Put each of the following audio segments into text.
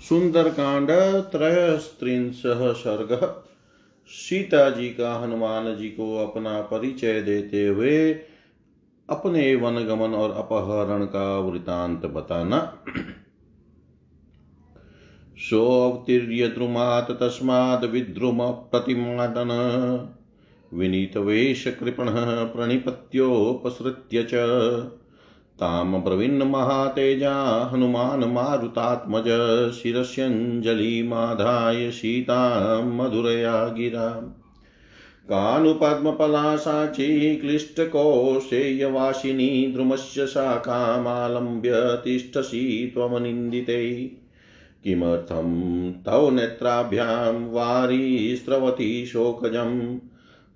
सुंदरकांड त्रयस्त्रिंश सर्ग। सीता जी का हनुमान जी को अपना परिचय देते हुए अपने वन गमन और अपहरण का वृतांत बताना। सोऽवतीर्य द्रुमात् तस्माद् विद्रुम प्रतिमाटन विनीतवेशकृपणः प्रणिपत्योपसृत्य च। ताम महातेजा, हनुमान मारुतात्मज शिरस्यञ्जलिमाधाय सीतां मधुरया गिरा कानुपद्मपलासाची क्लिष्टकोशेयवासिनी द्रुमस्य शाखामालम्ब्य तिष्ठसि त्वमनिन्दिते। किमर्थं तव नेत्राभ्यां वारी स्रवती शोकजम्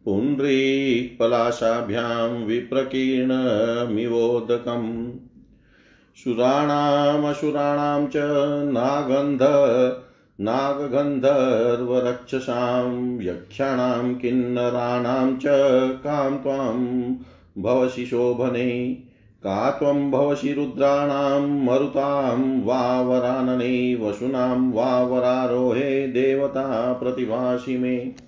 पुण्ड्रीक्पलाशाभ्यां विप्रकीर्णमिवोदकम्। सुराणामसुराणां च नागन्ध नागगन्धर्वरक्षसां यक्षाणां किन्नराणां च कां त्वां भवसि शोभने, का त्वं भवसि रुद्राणां मरुतां वा वरानने वसुनां वा वरारोहे देवता प्रतिभासि मे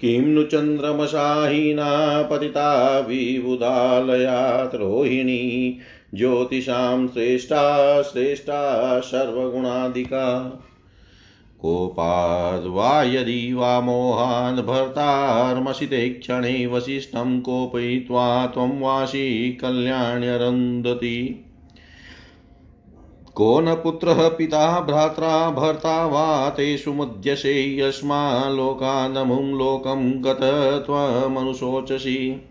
किं नु चन्द्रमसाहीना पतिता विबुधालयात् रोहिणी ज्योतिषां श्रेष्ठा श्रेष्ठा सर्वगुणाधिका। कोपाद्वा यदि वा मोहान् भर्तार्मसिते क्षणे वसिष्ठं कोपयित्वा त्वं वासि को न पुत्रः पिता भ्रात्रा भर्ता वा तेषु मुद्यसे यस्मा लोकं गत त्वमनुशोचसि।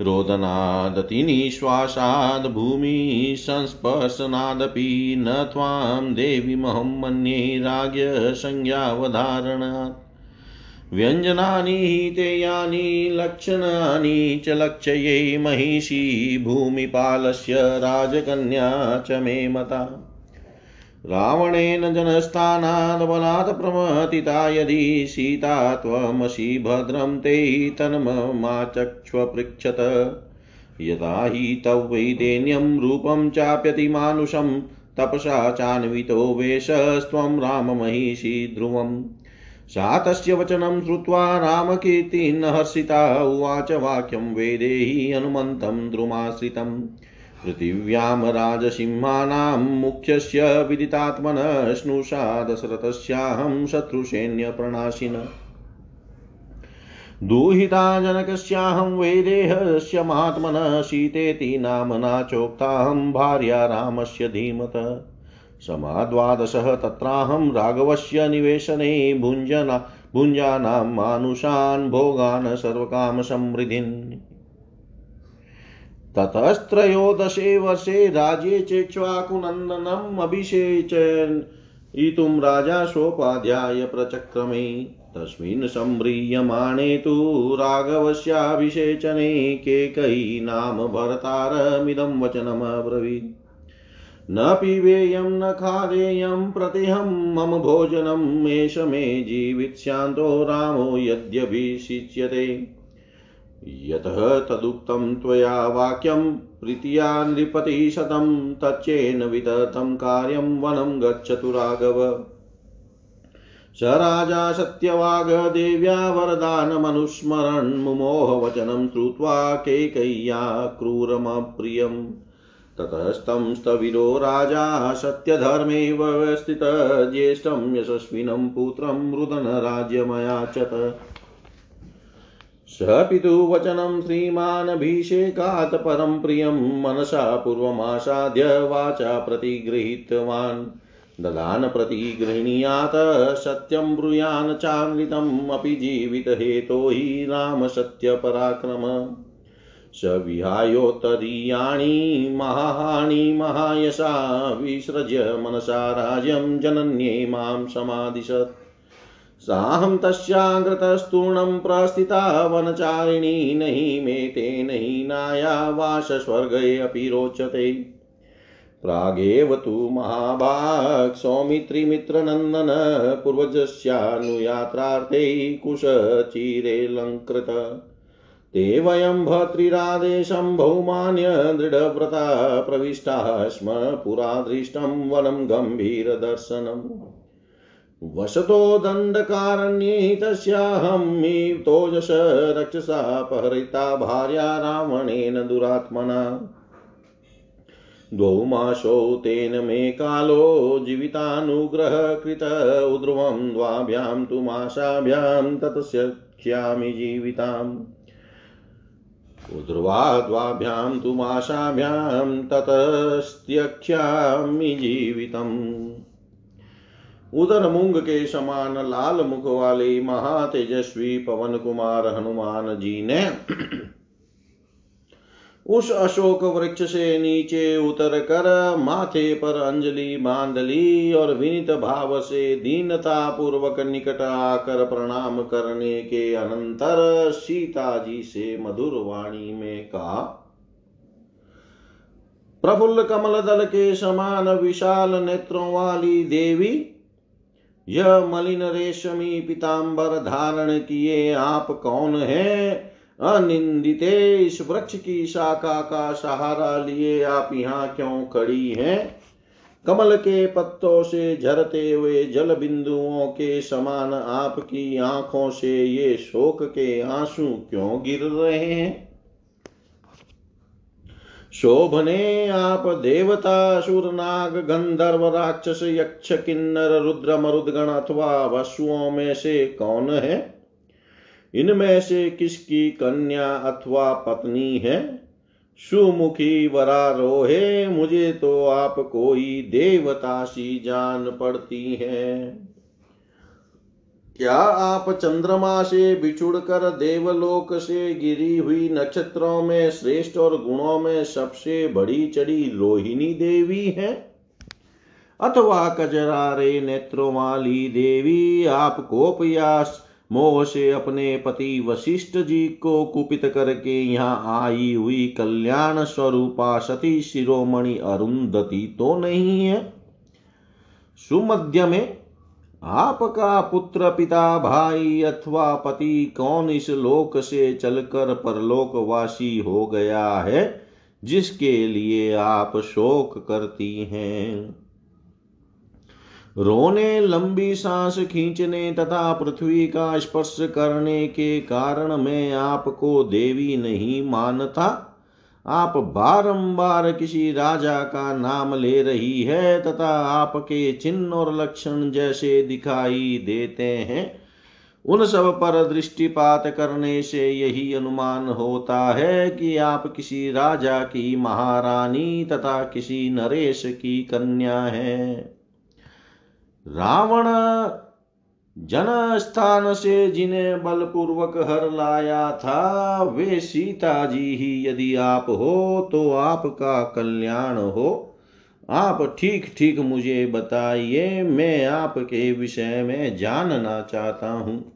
रोदनादतिनिश्वासाद् भूमिसंस्पर्शनादपि न त्वां देवीमहं मन्ये राज्ञसंज्ञावधारणात्। व्यञ्जनानि तेयानि लक्षणानि च लक्ष्ये महिषी भूमिपालस्य राजकन्या च मे मता। रावणेन जनस्थानात् बलात् प्रमथिता यदि सीता त्वमसि भद्रं ते तन्ममाचक्ष्वपृच्छत। यदा हि तव वैदेन्यं रूपं चाप्यतिमानुषं तपसा चान्वितो वेशस्त्वं राममहिषी ध्रुवम्। सा तस्य वचनं श्रुत्वा रामकीर्तिन् हर्षिता उवाच वाक्यं वेदेहि हनुमन्तं द्रुमाश्रितम्। पृथिव्यां राजसिंहानां मुख्यस्य विदितात्मनः स्नुषा दशरथस्याहं शत्रुसैन्यप्रणाशिन दुहिता जनकस्याहं वैदेहस्य महात्मनः सीतेति नाम्ना चोक्ताहं भार्या रामस्य धीमत। समाद्वादशः तत्राहं राघवस्य निवेशने भुञ्जना भुञ्जानां मानुषान् भोगान् सर्वकामसमृद्धिन् ततस्त्रयोदशे वर्षे राजे चेक्ष्वाकुनन्दनम् अभिषेचयितुं राजा सोपाध्याय प्रचक्रमे। तस्मिन् सम्म्रियमाणे तु राघवस्याभिषेचने केकयी नाम भरतारमिदं वचनमब्रवीत्। न पिबेयं, न खादेयं, प्रतिहं मम भोजनम् एष मे जीवित्स्यान्तो रामो यद्यभिषिच्यते। यतः तदुक्तं त्वया वाक्यं प्रीत्या नृपतिशतं, तच्चेन विततं कार्यं वनं गच्छतु राघव। स राजा सत्यवागदेव्या वरदानमनुस्मरन् मुमोहवचनं श्रुत्वा केकय्या क्रूरमप्रियम्। ततस्तं स्थविरो राजा सत्यधर्मे व्यवस्थितः। ज्येष्ठं यशस्विनं पुत्रं रुदनराज्यमयाचत स पितुवचनं श्रीमानभिषेकात् परं प्रियं, मनसा पूर्वमासाद्य वाचा प्रतिगृहीतवान्। ददान प्रतिगृह्णीयात् सत्यं ब्रूयान् चामृतम् अपि जीवितहेतो हि रामसत्यपराक्रम। स विहायोत्तरीयाणि महाहानि महायशा विसृज्य मनसा राज्यं जनन्ये माँ समादिशत् साहं तस्याङ्कृतस्तूर्णं प्रस्थिता वनचारिणी नहि मे तेन हीनाया वासस्वर्गे रोचते। प्रागेव तु महाभाग सौमित्रिमित्रनन्दन पूर्वजस्यानुयात्रार्थे कुशचिरेऽलङ्कृत ते वयं भर्तृरादेशं बहुमान्य दृढव्रता प्रविष्टाः स्म पुरा दृष्टं वनं गम्भीरदर्शनम्। वसतो दण्डकारण्ये तस्याहं तोजस रक्षसा पहरिता भार्या रावणेन दुरात्मना। द्वौ मासौ तेन मे कालो जीवितानुग्रह कृत उध्रुवं, द्वाभ्यां तु मासाभ्यां तत्स्यक्ष्यामि जीविताम्। उध्रुवा द्वाभ्यां तु माशाभ्यां ततस्त्यक्ष्यामि जीवितम्। उधर मूंग के समान लाल मुख वाले महातेजस्वी पवन कुमार हनुमान जी ने उस अशोक वृक्ष से नीचे उतर कर माथे पर अंजलि बाँध ली और विनित भाव से दीनता पूर्वक निकट आकर प्रणाम करने के अनंतर सीता जी से मधुर वाणी में कहा, प्रफुल्ल कमल दल के समान विशाल नेत्रों वाली देवी, यह मलिन रेशमी पिताम्बर धारण किए आप कौन है? अनिंदिते इस वृक्ष की शाखा का सहारा लिए आप यहाँ क्यों खड़ी हैं? कमल के पत्तों से झरते हुए जल बिंदुओं के समान आपकी आँखों से ये शोक के आँसू क्यों गिर रहे हैं? शोभने आप देवता सुर नाग गंधर्व, राक्षस, यक्ष, किन्नर, रुद्र, मरुदगण अथवा वसुओं में से कौन है? इनमें से किसकी कन्या अथवा पत्नी है? सुमुखी वरारोहे, मुझे तो आप कोई देवता सी जान पड़ती है। क्या आप चंद्रमा से बिछुड़ कर देवलोक से गिरी हुई नक्षत्रों में श्रेष्ठ और गुणों में सबसे बड़ी चढ़ी रोहिणी देवी है? अथवा कजरारे नेत्रों वाली देवी, आप कोप या मोह से अपने पति वशिष्ठ जी को कुपित करके यहाँ आई हुई कल्याण स्वरूपा सती शिरोमणि अरुंधति तो नहीं है। सुमध्य में, आपका पुत्र पिता भाई अथवा पति कौन इस लोक से चलकर परलोकवासी हो गया है, जिसके लिए आप शोक करती हैं? रोने लंबी सांस खींचने तथा पृथ्वी का स्पर्श करने के कारण मैं आपको देवी नहीं मानता। आप बारंबार किसी राजा का नाम ले रही है तथा आपके चिन्ह और लक्षण जैसे दिखाई देते हैं। उन सब पर दृष्टिपात करने से यही अनुमान होता है कि आप किसी राजा की महारानी तथा किसी नरेश की कन्या है। रावण जन स्थान से जिन्हें बलपूर्वक हर लाया था, वे सीता जी ही यदि आप हो तो आपका कल्याण हो। आप ठीक ठीक मुझे बताइए, मैं आपके विषय में जानना चाहता हूँ।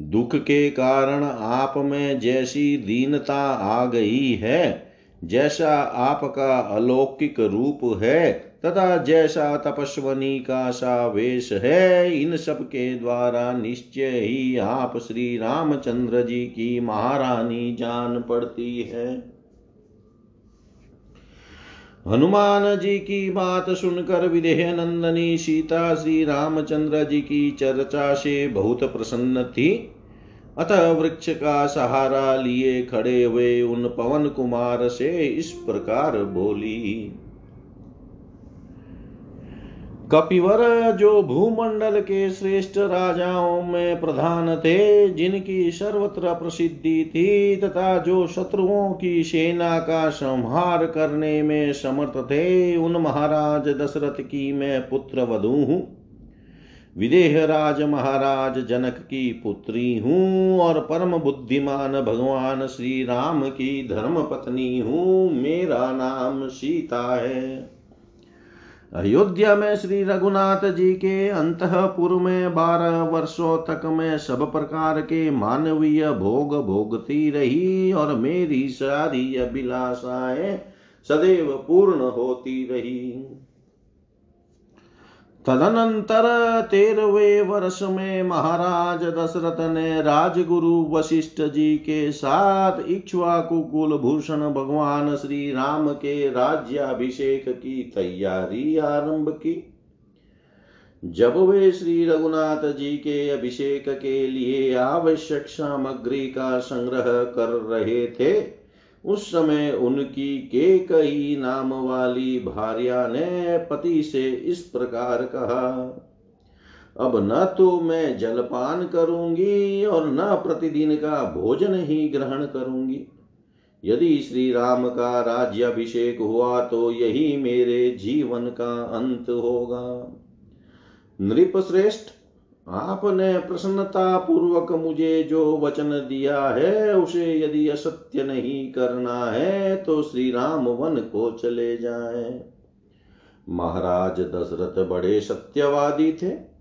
दुख के कारण आप में जैसी दीनता आ गई है, जैसा आपका अलौकिक रूप है तथा जैसा तपस्वनी का सा वेश है, इन सब के द्वारा निश्चय ही आप श्री रामचंद्र जी की महारानी जान पड़ती है। हनुमान जी की बात सुनकर विदेह नंदनी सीता श्री रामचंद्र जी की चर्चा से बहुत प्रसन्न थी। अतः वृक्ष का सहारा लिए खड़े हुए उन पवन कुमार से इस प्रकार बोली कपिवर जो भूमंडल के श्रेष्ठ राजाओं में प्रधान थे जिनकी सर्वत्र प्रसिद्धि थी, तथा जो शत्रुओं की सेना का संहार करने में समर्थ थे, उन महाराज दशरथ की मैं पुत्र वधु हूँ। विदेह राज महाराज जनक की पुत्री हूँ और परम बुद्धिमान भगवान श्री राम की धर्म पत्नी हूँ। मेरा नाम सीता है। अयोध्या में श्री रघुनाथ जी के अंतपुर में बारह वर्षों तक मैं सब प्रकार के मानवीय भोग भोगती रही और मेरी सारी अभिलाषाएँ सदैव पूर्ण होती रही। तदनंतर तेरहवे वर्ष में महाराज दशरथ ने राजगुरु वशिष्ठ जी के साथ इक्ष्वाकु भूषण भगवान श्री राम के राज्याभिषेक की तैयारी आरंभ की। जब वे श्री रघुनाथ जी के अभिषेक के लिए आवश्यक सामग्री का संग्रह कर रहे थे उस समय उनकी के कई नाम वाली भार्या ने पति से इस प्रकार कहा, अब न तो मैं जलपान करूँगी और न प्रतिदिन का भोजन ही ग्रहण करूँगी। यदि श्री राम का राज्याभिषेक हुआ तो यही मेरे जीवन का अंत होगा। नृप श्रेष्ठ आपने प्रसन्नता पूर्वक मुझे जो वचन दिया है, उसे यदि असत्य नहीं करना है तो श्री राम वन को चले जाए। महाराज दशरथ बड़े सत्यवादी थे।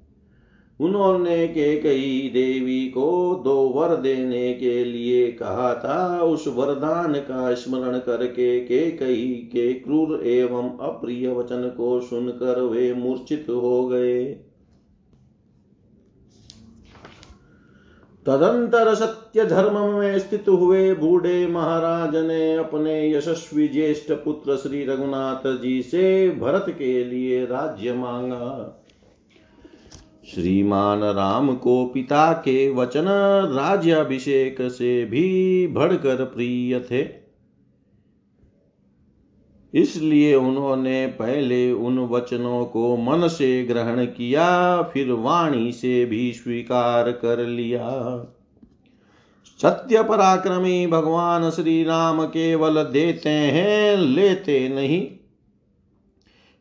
उन्होंने के कई देवी को दो वर देने के लिए कहा था। उस वरदान का स्मरण करके के कई के क्रूर एवं अप्रिय वचन को सुनकर वे मूर्छित हो गए। तदंतर सत्य धर्म में स्थित हुए बूढ़े महाराज ने अपने यशस्वी ज्येष्ठ पुत्र श्री रघुनाथ जी से भरत के लिए राज्य मांगा। श्रीमान राम को पिता के वचन, राज्याभिषेक से भी भड़कर प्रिय थे। इसलिए उन्होंने पहले उन वचनों को मन से ग्रहण किया, फिर वाणी से भी स्वीकार कर लिया। सत्य पराक्रमी भगवान श्री राम केवल देते हैं, लेते नहीं।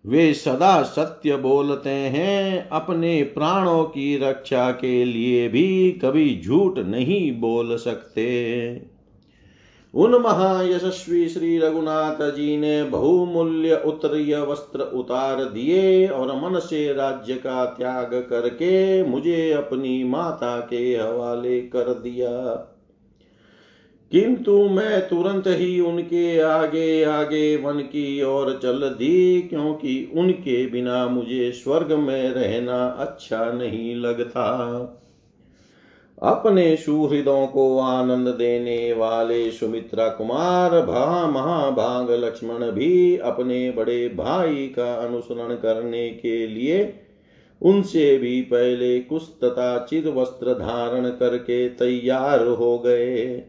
वे सदा सत्य बोलते हैं, अपने प्राणों की रक्षा के लिए भी कभी झूठ नहीं बोल सकते। उन महायशस्वी श्री रघुनाथ जी ने बहुमूल्य उत्तरीय वस्त्र उतार दिए और मन से राज्य का त्याग करके मुझे अपनी माता के हवाले कर दिया। किंतु मैं तुरंत ही उनके आगे आगे वन की ओर चल दी, क्योंकि उनके बिना मुझे स्वर्ग में रहना अच्छा नहीं लगता। अपने सुहृदों को आनंद देने वाले सुमित्रा कुमार, भा महाभाग लक्ष्मण भी अपने बड़े भाई का अनुसरण करने के लिए उनसे भी पहले कुछ तथा चिर वस्त्र धारण करके तैयार हो गए।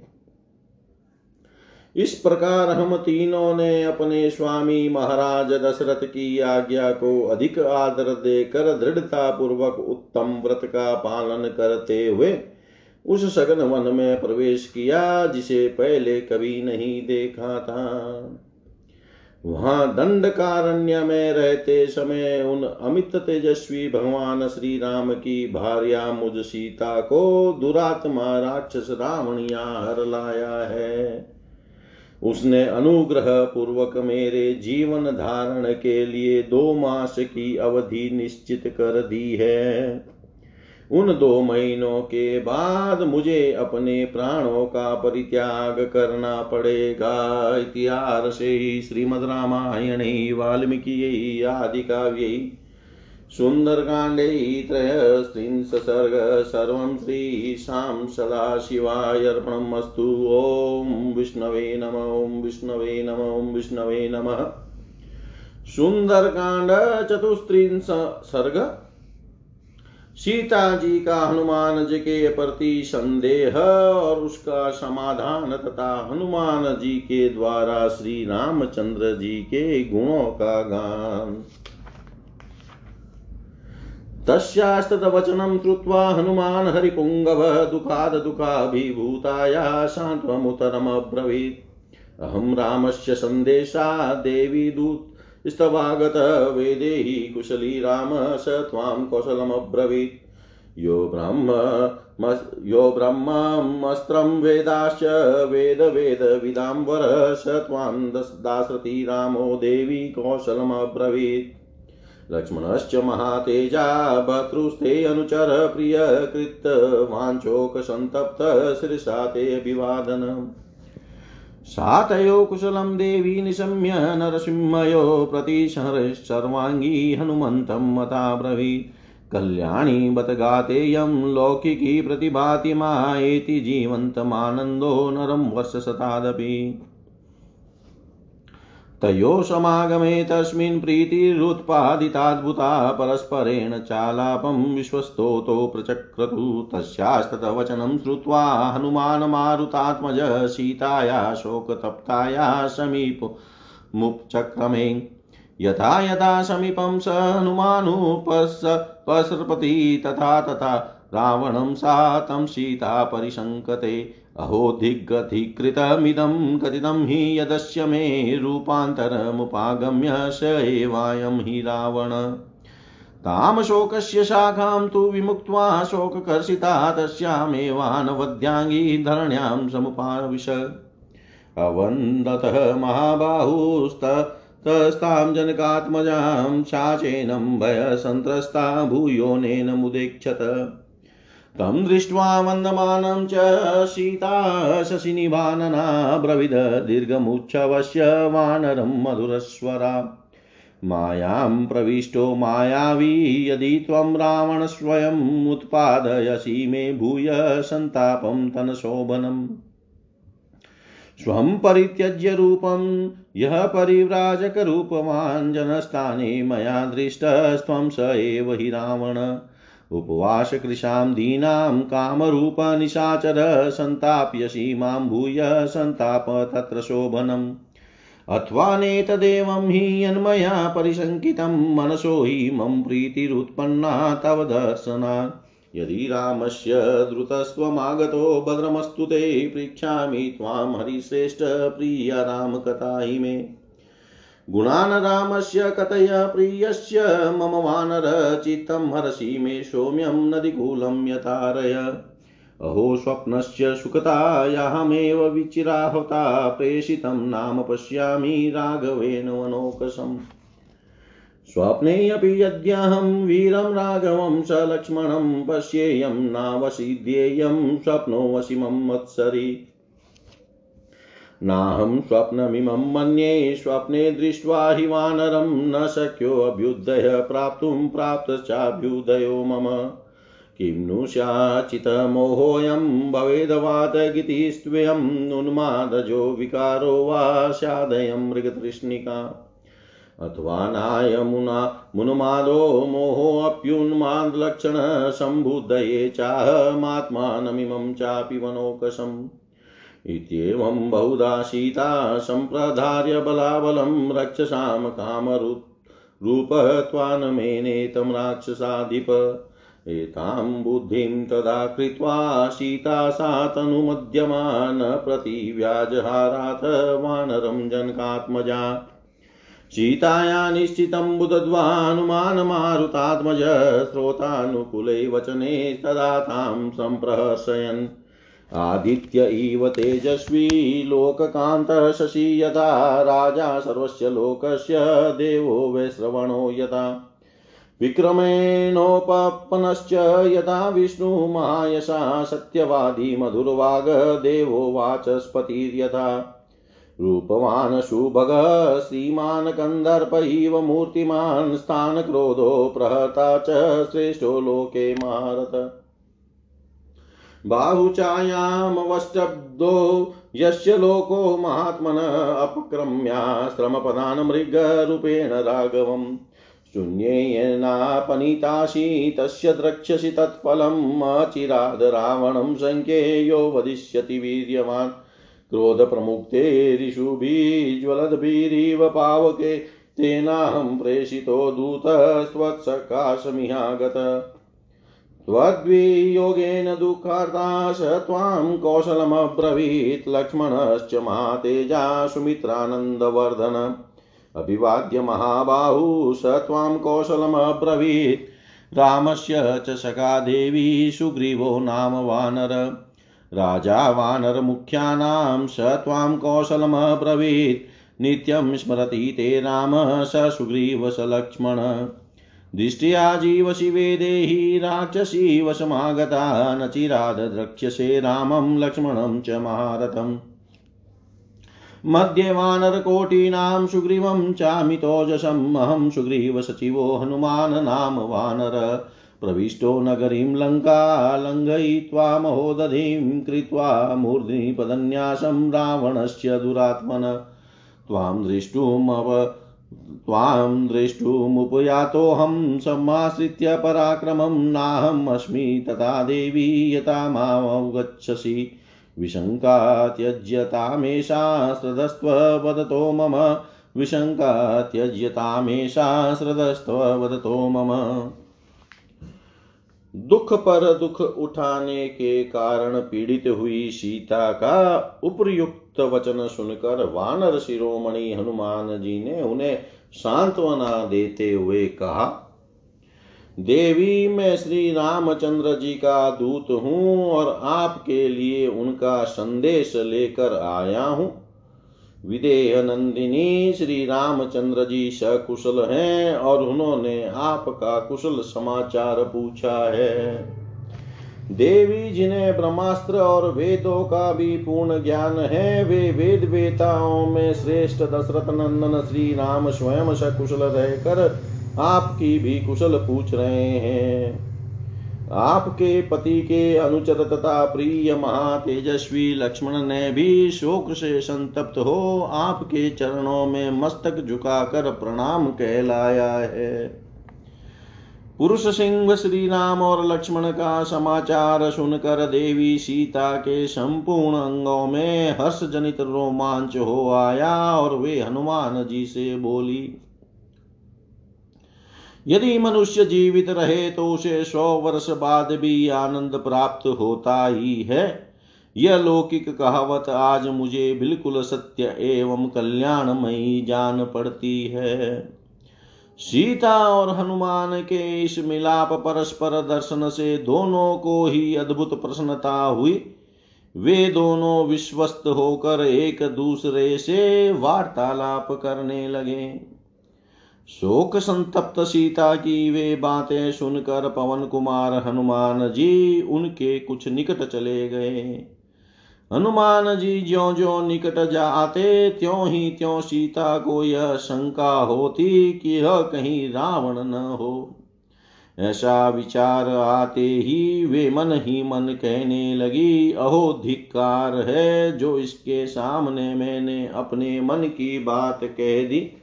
इस प्रकार हम तीनों ने अपने स्वामी महाराज दशरथ की आज्ञा को अधिक आदर देकर दृढ़ता पूर्वक उत्तम व्रत का पालन करते हुए उस सघन वन में प्रवेश किया, जिसे पहले कभी नहीं देखा था। वहाँ दंडकारण्य में रहते समय उन अमित तेजस्वी भगवान श्री राम की भार्या मुझ सीता को दुरात्मा राक्षस रावण रावणिया हर लाया है। उसने अनुग्रह पूर्वक मेरे जीवन धारण के लिए दो मास की अवधि निश्चित कर दी है। उन दो महीनों के बाद मुझे अपने प्राणों का परित्याग करना पड़ेगा। इतिहास श्रीमद रामायण, वाल्मीकि आदि सर्ग, सर्वं श्रीशां सदाशिवाय अर्पणमस्तु। ॐ विष्णवे नम, ॐ विष्णवे नम, ॐ विष्णवे नमः। सुन्दरकाण्ड चतुस्त्रिंश सर्ग सीता जी का हनुमान जी के प्रति संदेह और उसका समाधान तथा हनुमान जी के द्वारा श्री रामचंद्र जी के गुणों का गान। तस्यास्तवचनं श्रुत्वा हनुमान् हरिपुङ्गव दुःखाद् दुःखाभिभूताया सान्त्वमुत्तरमब्रवीत् अहं रामस्य सन्देशा देवी दूत। स्तवागत वेदेहि कुशली राम स त्वां कौशलमब्रवीत्। यो ब्रह्म यो ब्रह्ममस्त्रं वेदाश्च वेद वेदविदां वर स त्वां दास्रति रामो देवी कौशलमब्रवीत्। लक्ष्मणश्च महातेजा भर्तृस्ते अनुचर प्रियकृत वाञ्छोकसन्तप्त शिरसा ते अभिवादनम् सातयो कुशलं देवी निशम्य नरसिंहयो प्रतिशर्वाङ्गी हनुमन्तं ब्रवी कल्याणी बत गातेयं लौकिकी प्रतिभाति मायेति जीवन्तमानन्दो नरं वर्षशतादपि तयो समागमे तस्मिन् प्रीतिरुत्पादिताद्भुता परस्परेण चालापं विश्वस्तोतो प्रचक्रतु। तस्यास्ततवचनं श्रुत्वा हनुमानमारुतात्मज सीताया, शोकतप्ताया समीपमुपचक्रमे यथा यथा समीपं स हनुमानुपसृपति तथा तथा रावणं सा तं सीता परिशङ्कते अहो दिग्गधिकृतमिदं कथितं हि यदस्य मे रूपान्तरमुपागम्य स एवायं हि रावण। तां शोकस्य शाखां तु विमुक्त्वा शोककर्षिता तस्यामेवानवद्याङ्गी धरण्यां समुपाविश। अवन्दतः महाबाहुस्तस्तां जनकात्मजां शाचेनं भयसन्त्रस्ता भूयोनेन मुदेक्षत। तं दृष्ट्वा मन्दमानं च सीता शशिनिभानना ब्रविद दीर्घमुच्छवस्य वानरं मधुरस्वरा। मायां प्रविष्टो मायावी, यदि त्वं रावणस्वयम् उत्पादयसि मे भूय सन्तापं तनशोभनम् स्वं परित्यज्य रूपं, यः परिव्राजकरूपवान् मया दृष्टस्त्वं स एव हि रावण। उपवासकृशां दीनां कामरूपनिशाचर सन्ताप्यसि माँ भूय सन्ताप तत्र शोभनम्। अथवा नेतदेवं हि यन्मया परिशङ्कितं, मनसो हि मम प्रीतिरुत्पन्ना तव दर्शनात् यदि रामस्य द्रुतस्त्वमागतो, भद्रमस्तु ते, पृच्छामि त्वां हरिश्रेष्ठ प्रिया रामकथा हि मे। गुणान् रामस्य कथय प्रियस्य, मम वानरचित्तं हरसि मे सौम्यं नदीकूलं यतारय। अहो, स्वप्नस्य सुखतायाहमेव विचिराहता, प्रेषितं नाम पश्यामि राघवेन वनोकसम् स्वप्नेऽपि यद्यहं वीरं राघवं स लक्ष्मणं पश्येयं, नावसिध्येयं स्वप्नोऽवसिमं मत्सरि। नाहं स्वप्नमिमं मन्ये, स्वप्ने दृष्ट्वा हि वानरं न शक्योऽभ्युदय प्राप्तुं प्राप्तश्चाभ्युदयो मम। किं नु स्याचितमोहोऽयं भवेदवातगितिस्त्वयम् उन्मादजो विकारो वा स्यादयं मृगतृष्णिका। अथवा नायमुना मुनुमादो मोहोऽप्युन्मादलक्षणसम्बुद्धये चाहमात्मानमिमं चापि वनोकसम् इत्येवं बहुधा सीता सम्प्रधार्य बलाबलं रक्षसां कामरूपत्वान्मेनेतं राक्षसाधिप। एतां बुद्धिं तदा कृत्वा सीता सा तनुमध्यमा न प्रतिव्याजहारात् वानरं जनकात्मजा। सीताया निश्चितं बुदध्वानुमानमारुतात्मज श्रोतानुकूले वचने तदा तां सम्प्रहर्षयन्। आदित्य इव तेजस्वी, लोककान्तः शशि यथा, राजा सर्वस्य लोकस्य देवो वैश्रवणो यथा। विक्रमेणोपपनश्च यथा विष्णुमायशा सत्यवादी मधुर्वागदेवो वाचस्पतिर्यथा। रूपवान् सुभगः श्रीमान् कन्दर्प इव मूर्तिमान्, स्थानक्रोधो प्रहता च श्रेष्ठो लोके महारथ बाहुचायामवष्टब्दो यस्य लोको महात्मन अपक्रम्या अपक्रम्याश्रमपदान् मृगरूपेण राघवम्। शून्येनापनीतासि तस्य द्रक्ष्यसि तत्फलम्। अचिराद रावणं सङ्ख्येयो वदिष्यति वीर्यवान्। क्रोधप्रमुक्तेरिषुभिज्वलद्भिरिव पावके तेनाहं प्रेषितो दूतस्त्वत्सकाशमिहागत। त्वद्वियोगेन दुःखार्ता स त्वां कौशलमब्रवीत् लक्ष्मणश्च महातेजा सुमित्रानन्दवर्धन। अभिवाद्य महाबाहु स त्वां कौशलमब्रवीत्। रामस्य च सखा देवी सुग्रीवो नाम वानर। राजा वानरमुख्यानां स त्वां कौशलमब्रवीत्। नित्यं स्मरति ते राम स सुग्रीव स लक्ष्मण। दृष्ट्या जीवशिवे देहि राक्षसी वशमागता न चिराद द्रक्ष्यसे रामं, लक्ष्मणं च महारथम्। मध्ये वानरकोटीनां सुग्रीवं चामितोजसम् अहं सुग्रीवसचिवो हनुमान् नाम वानर। प्रविष्टो नगरीं लङ्का लङ्घयित्वा महोदधिं कृत्वा मूर्ध्निपदन्यासं रावणस्य दुरात्मन। त्वां दृष्टुमव त्वां दृष्टुमुपयातोऽहं समाश्रित्य पराक्रमं नाहम् अस्मि तथा देवी यथा मामवगच्छसि। विशङ्का त्यज्यतामेषा श्रदस्त्ववदतो मम। विशङ्का त्यज्यतामेषा श्रदस्त्ववदतो मम। दुख पर दुख उठाने के कारण पीड़ित हुई सीता का उपयुक्त वचन सुनकर वानर शिरोमणि हनुमान जी ने उन्हें सांत्वना देते हुए कहा, देवी, मैं श्री रामचंद्र जी का दूत हूँ और आपके लिए उनका संदेश लेकर आया हूँ। विदेह नंदिनी, श्री रामचंद्र जी सकुशल हैं और उन्होंने आपका कुशल समाचार पूछा है। देवी जिन्हें ब्रह्मास्त्र और वेदों का भी पूर्ण ज्ञान है, वे वेद वेताओं में श्रेष्ठ दशरथ नंदन श्री राम स्वयं सकुशल रहकर आपकी भी कुशल पूछ रहे हैं। आपके पति के अनुचर तथा प्रिय महातेजस्वी लक्ष्मण ने भी शोक से संतप्त हो आपके चरणों में मस्तक झुकाकर प्रणाम कहलाया है। पुरुष सिंह श्री राम और लक्ष्मण का समाचार सुनकर देवी सीता के संपूर्ण अंगों में हर्ष जनित रोमांच हो आया और वे हनुमान जी से बोली, यदि मनुष्य जीवित रहे तो उसे सौ वर्ष बाद भी आनंद प्राप्त होता ही है। यह लौकिक कहावत आज मुझे बिल्कुल सत्य एवं कल्याणमयी जान पड़ती है। सीता और हनुमान के इस मिलाप परस्पर दर्शन से दोनों को ही अद्भुत प्रसन्नता हुई। वे दोनों विश्वस्त होकर एक दूसरे से वार्तालाप करने लगे। शोक संतप्त सीता की वे बातें सुनकर पवन कुमार हनुमान जी उनके कुछ निकट चले गए। हनुमान जी ज्यो ज्यो निकट जाते, त्यों ही त्यों सीता को यह शंका होती कि यह कहीं रावण न हो। ऐसा विचार आते ही वे मन ही मन कहने लगी, अहो, धिक्कार है जो इसके सामने मैंने अपने मन की बात कह दी।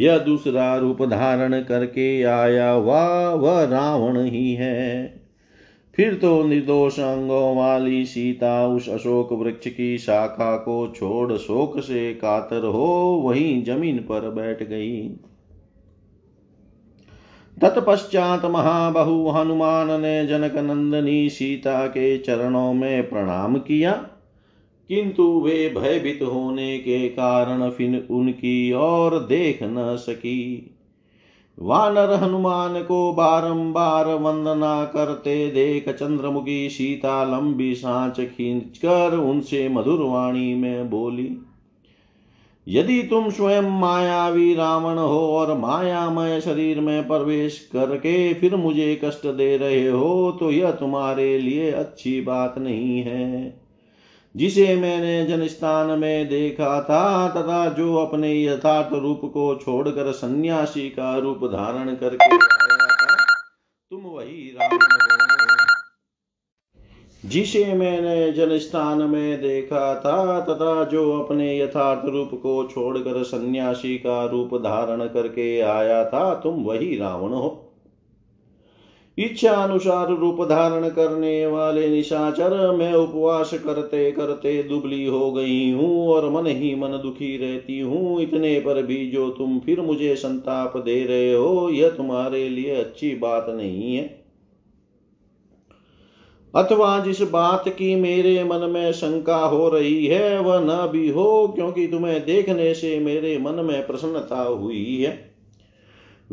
यह दूसरा रूप धारण करके आया, वह वह रावण ही है। फिर तो निर्दोष अंगों वाली सीता उस अशोक वृक्ष की शाखा को छोड़ शोक से कातर हो वहीं ज़मीन पर बैठ गई। तत्पश्चात महाबहु हनुमान ने जनक नंदनी सीता के चरणों में प्रणाम किया, किंतु वे भयभीत होने के कारण फिर उनकी ओर देख न सकी। वानर हनुमान को बारंबार वंदना करते देख चंद्रमुखी सीता लंबी सांच खींच कर उनसे मधुर वाणी में बोली, यदि तुम स्वयं मायावी रावण हो और मायामय शरीर में प्रवेश करके फिर मुझे कष्ट दे रहे हो तो यह तुम्हारे लिए अच्छी बात नहीं है। जिसे मैंने जनस्थान में देखा था, तथा जो अपने यथार्थ रूप को छोड़कर सन्यासी का रूप धारण करके आया था, तुम वही रावण हो। जिसे मैंने जनस्थान में देखा था, तथा जो अपने यथार्थ रूप को छोड़कर सन्यासी का रूप धारण करके आया था, तुम वही रावण हो। इच्छा अनुसार रूप धारण करने वाले निशाचर मैं उपवास करते करते दुबली हो गई हूँ और मन ही मन दुखी रहती हूँ। इतने पर भी जो तुम फिर मुझे संताप दे रहे हो, यह तुम्हारे लिए अच्छी बात नहीं है। अथवा जिस बात की मेरे मन में शंका हो रही है, वह न भी हो, क्योंकि तुम्हें देखने से मेरे मन में प्रसन्नता हुई है।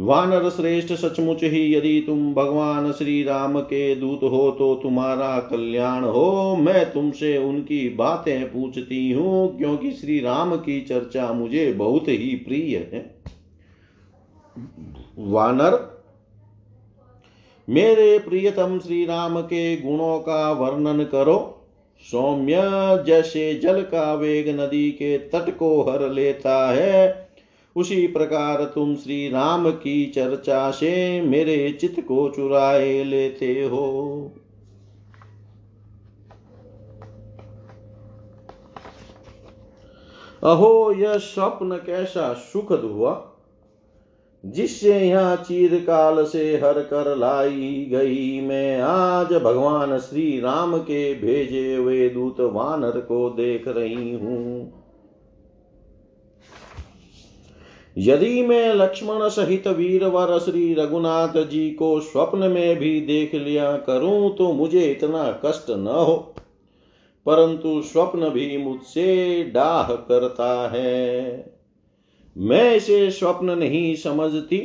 वानर श्रेष्ठ सचमुच ही यदि तुम भगवान श्री राम के दूत हो तो तुम्हारा कल्याण हो। मैं तुमसे उनकी बातें पूछती हूँ, क्योंकि श्री राम की चर्चा मुझे बहुत ही प्रिय है। वानर, मेरे प्रियतम श्री राम के गुणों का वर्णन करो। सौम्य जैसे जल का वेग नदी के तट को हर लेता है उसी प्रकार तुम श्री राम की चर्चा से मेरे चित्त को चुराए लेते हो। अहो, यह स्वप्न कैसा सुखद हुआ, जिससे यहाँ चीरकाल से हर कर लाई गई। मैं आज भगवान श्री राम के भेजे हुए दूत वानर को देख रही हूँ। यदि मैं लक्ष्मण सहित वीरवर श्री रघुनाथ जी को स्वप्न में भी देख लिया करूँ तो मुझे इतना कष्ट न हो। परंतु स्वप्न भी मुझसे डाह करता है। मैं इसे स्वप्न नहीं समझती,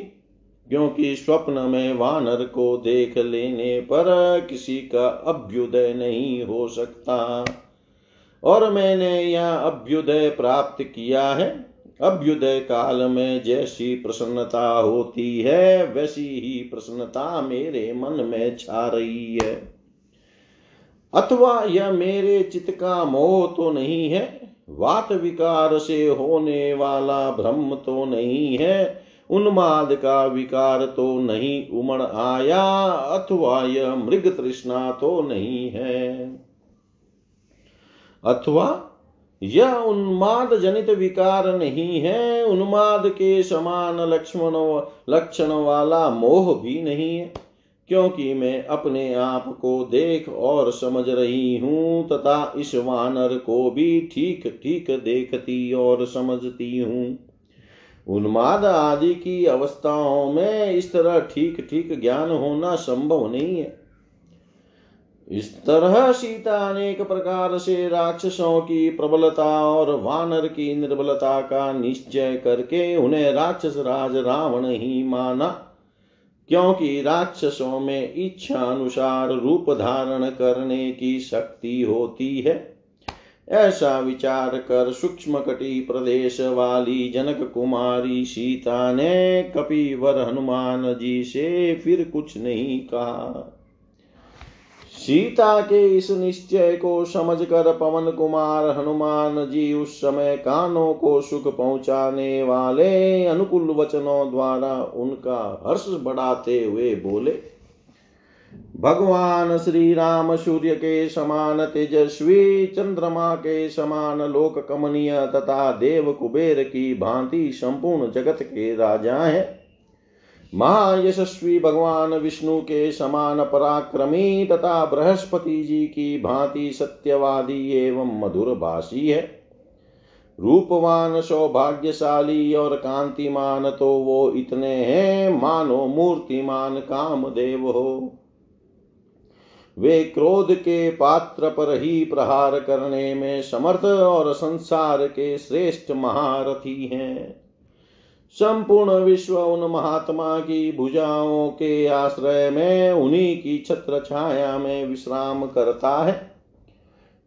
क्योंकि स्वप्न में वानर को देख लेने पर किसी का अभ्युदय नहीं हो सकता। और मैंने यह अभ्युदय प्राप्त किया है अभ्युदय काल में जैसी प्रसन्नता होती है, वैसी ही प्रसन्नता मेरे मन में छा रही है। अथवा यह मेरे चित्त का मोह तो नहीं है, वात विकार से होने वाला भ्रम तो नहीं है, उन्माद का विकार तो नहीं उमड़ आया, अथवा यह मृग तृष्णा तो नहीं है। अथवा यह उन्माद जनित विकार नहीं है। उन्माद के समान लक्ष्मण, लक्षण वाला मोह भी नहीं है। क्योंकि मैं अपने आप को देख और समझ रही हूँ, तथा इस वानर को भी ठीक ठीक देखती और समझती हूँ। उन्माद आदि की अवस्थाओं में इस तरह ठीक ठीक ज्ञान होना संभव नहीं है। इस तरह सीता अनेक प्रकार से राक्षसों की प्रबलता और वानर की निर्बलता का निश्चय करके उन्हें राक्षस राज रावण ही माना, क्योंकि राक्षसों में इच्छा अनुसार रूप धारण करने की शक्ति होती है। ऐसा विचार कर सूक्ष्म कटी प्रदेश वाली जनक कुमारी सीता ने कपिवर हनुमान जी से फिर कुछ नहीं कहा। सीता के इस निश्चय को समझकर पवन कुमार हनुमान जी उस समय कानों को सुख पहुँचाने वाले अनुकूल वचनों द्वारा उनका हर्ष बढ़ाते हुए बोले, भगवान श्री राम सूर्य के समान तेजस्वी, चंद्रमा के समान लोक कमनीय तथा देव कुबेर की भांति संपूर्ण जगत के राजा हैं। महायशस्वी भगवान विष्णु के समान पराक्रमी तथा बृहस्पति जी की भांति सत्यवादी एवं मधुर भाषी है। रूपवान, सौभाग्यशाली और कांतिमान तो वो इतने हैं, मानो मूर्तिमान कामदेव हो। वे क्रोध के पात्र पर ही प्रहार करने में समर्थ और संसार के श्रेष्ठ महारथी हैं। संपूर्ण विश्व उन महात्मा की भुजाओं के आश्रय में, उन्हीं की छत्र छाया में विश्राम करता है।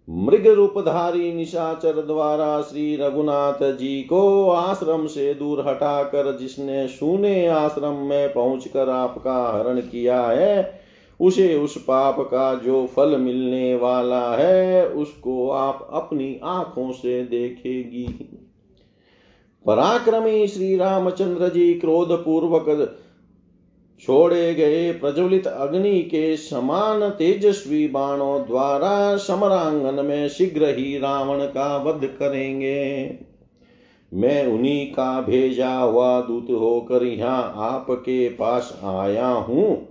मृग रूपधारी निशाचर द्वारा श्री रघुनाथ जी को आश्रम से दूर हटाकर जिसने सुने आश्रम में पहुंचकर आपका हरण किया है, उसे उस पाप का जो फल मिलने वाला है, उसको आप अपनी आँखों से देखेगी। पराक्रमी श्री रामचंद्र जी क्रोध पूर्वक छोड़े गए प्रज्वलित अग्नि के समान तेजस्वी बाणों द्वारा समरांगन में शीघ्र ही रावण का वध करेंगे। मैं उन्हीं का भेजा हुआ दूत होकर यहाँ आपके पास आया हूँ।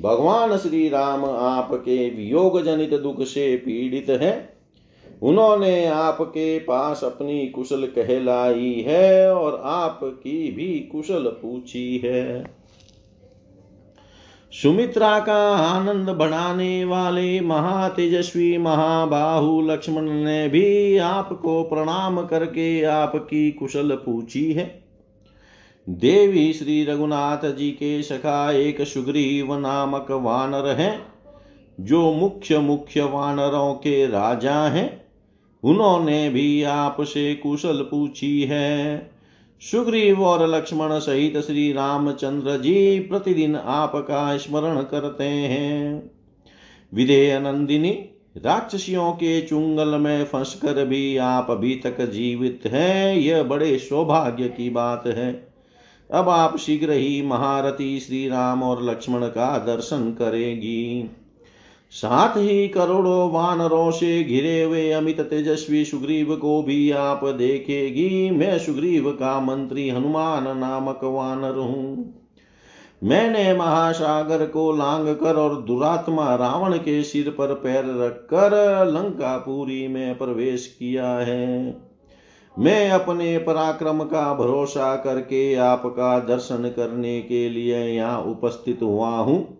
भगवान श्री राम आपके वियोग जनित दुख से पीड़ित है। उन्होंने आपके पास अपनी कुशल कहलाई है और आपकी भी कुशल पूछी है। सुमित्रा का आनंद बढ़ाने वाले महातेजस्वी महाबाहु लक्ष्मण ने भी आपको प्रणाम करके आपकी कुशल पूछी है। देवी श्री रघुनाथ जी के सखा एक सुग्रीव नामक वानर है, जो मुख्य मुख्य वानरों के राजा हैं। उन्होंने भी आपसे कुशल पूछी है। सुग्रीव और लक्ष्मण सहित श्री रामचंद्र जी प्रतिदिन आपका स्मरण करते हैं। विधेय नंदिनी, राक्षसियों के चुंगल में फंसकर भी आप अभी तक जीवित हैं, यह बड़े सौभाग्य की बात है। अब आप शीघ्र ही महारथी श्री राम और लक्ष्मण का दर्शन करेगी। साथ ही करोड़ों वानरों से घिरे हुए अमित तेजस्वी सुग्रीव को भी आप देखेगी। मैं सुग्रीव का मंत्री हनुमान नामक वानर हूँ। मैंने महासागर को लांग कर और दुरात्मा रावण के सिर पर पैर रखकर लंकापुरी में प्रवेश किया है। मैं अपने पराक्रम का भरोसा करके आपका दर्शन करने के लिए यहाँ उपस्थित हुआ हूँ।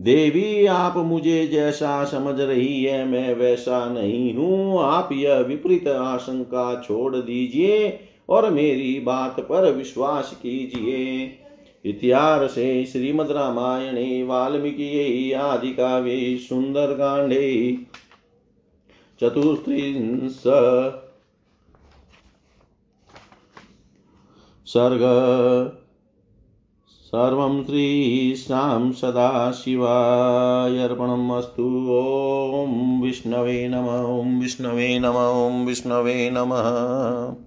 देवी, आप मुझे जैसा समझ रही है, मैं वैसा नहीं हूँ। आप यह विपरीत आशंका छोड़ दीजिए और मेरी बात पर विश्वास कीजिए। इतिहास इतिहासे श्रीमद् रामायणे वाल्मीकियै आदिकाव्ये सुन्दरकाण्डे चतुस्त्रिंश सर्ग सर्वं श्रीशां सदाशिवायर्पणमस्तु ॐ विष्णवे नम विष्णवे नम विष्णवे नमः।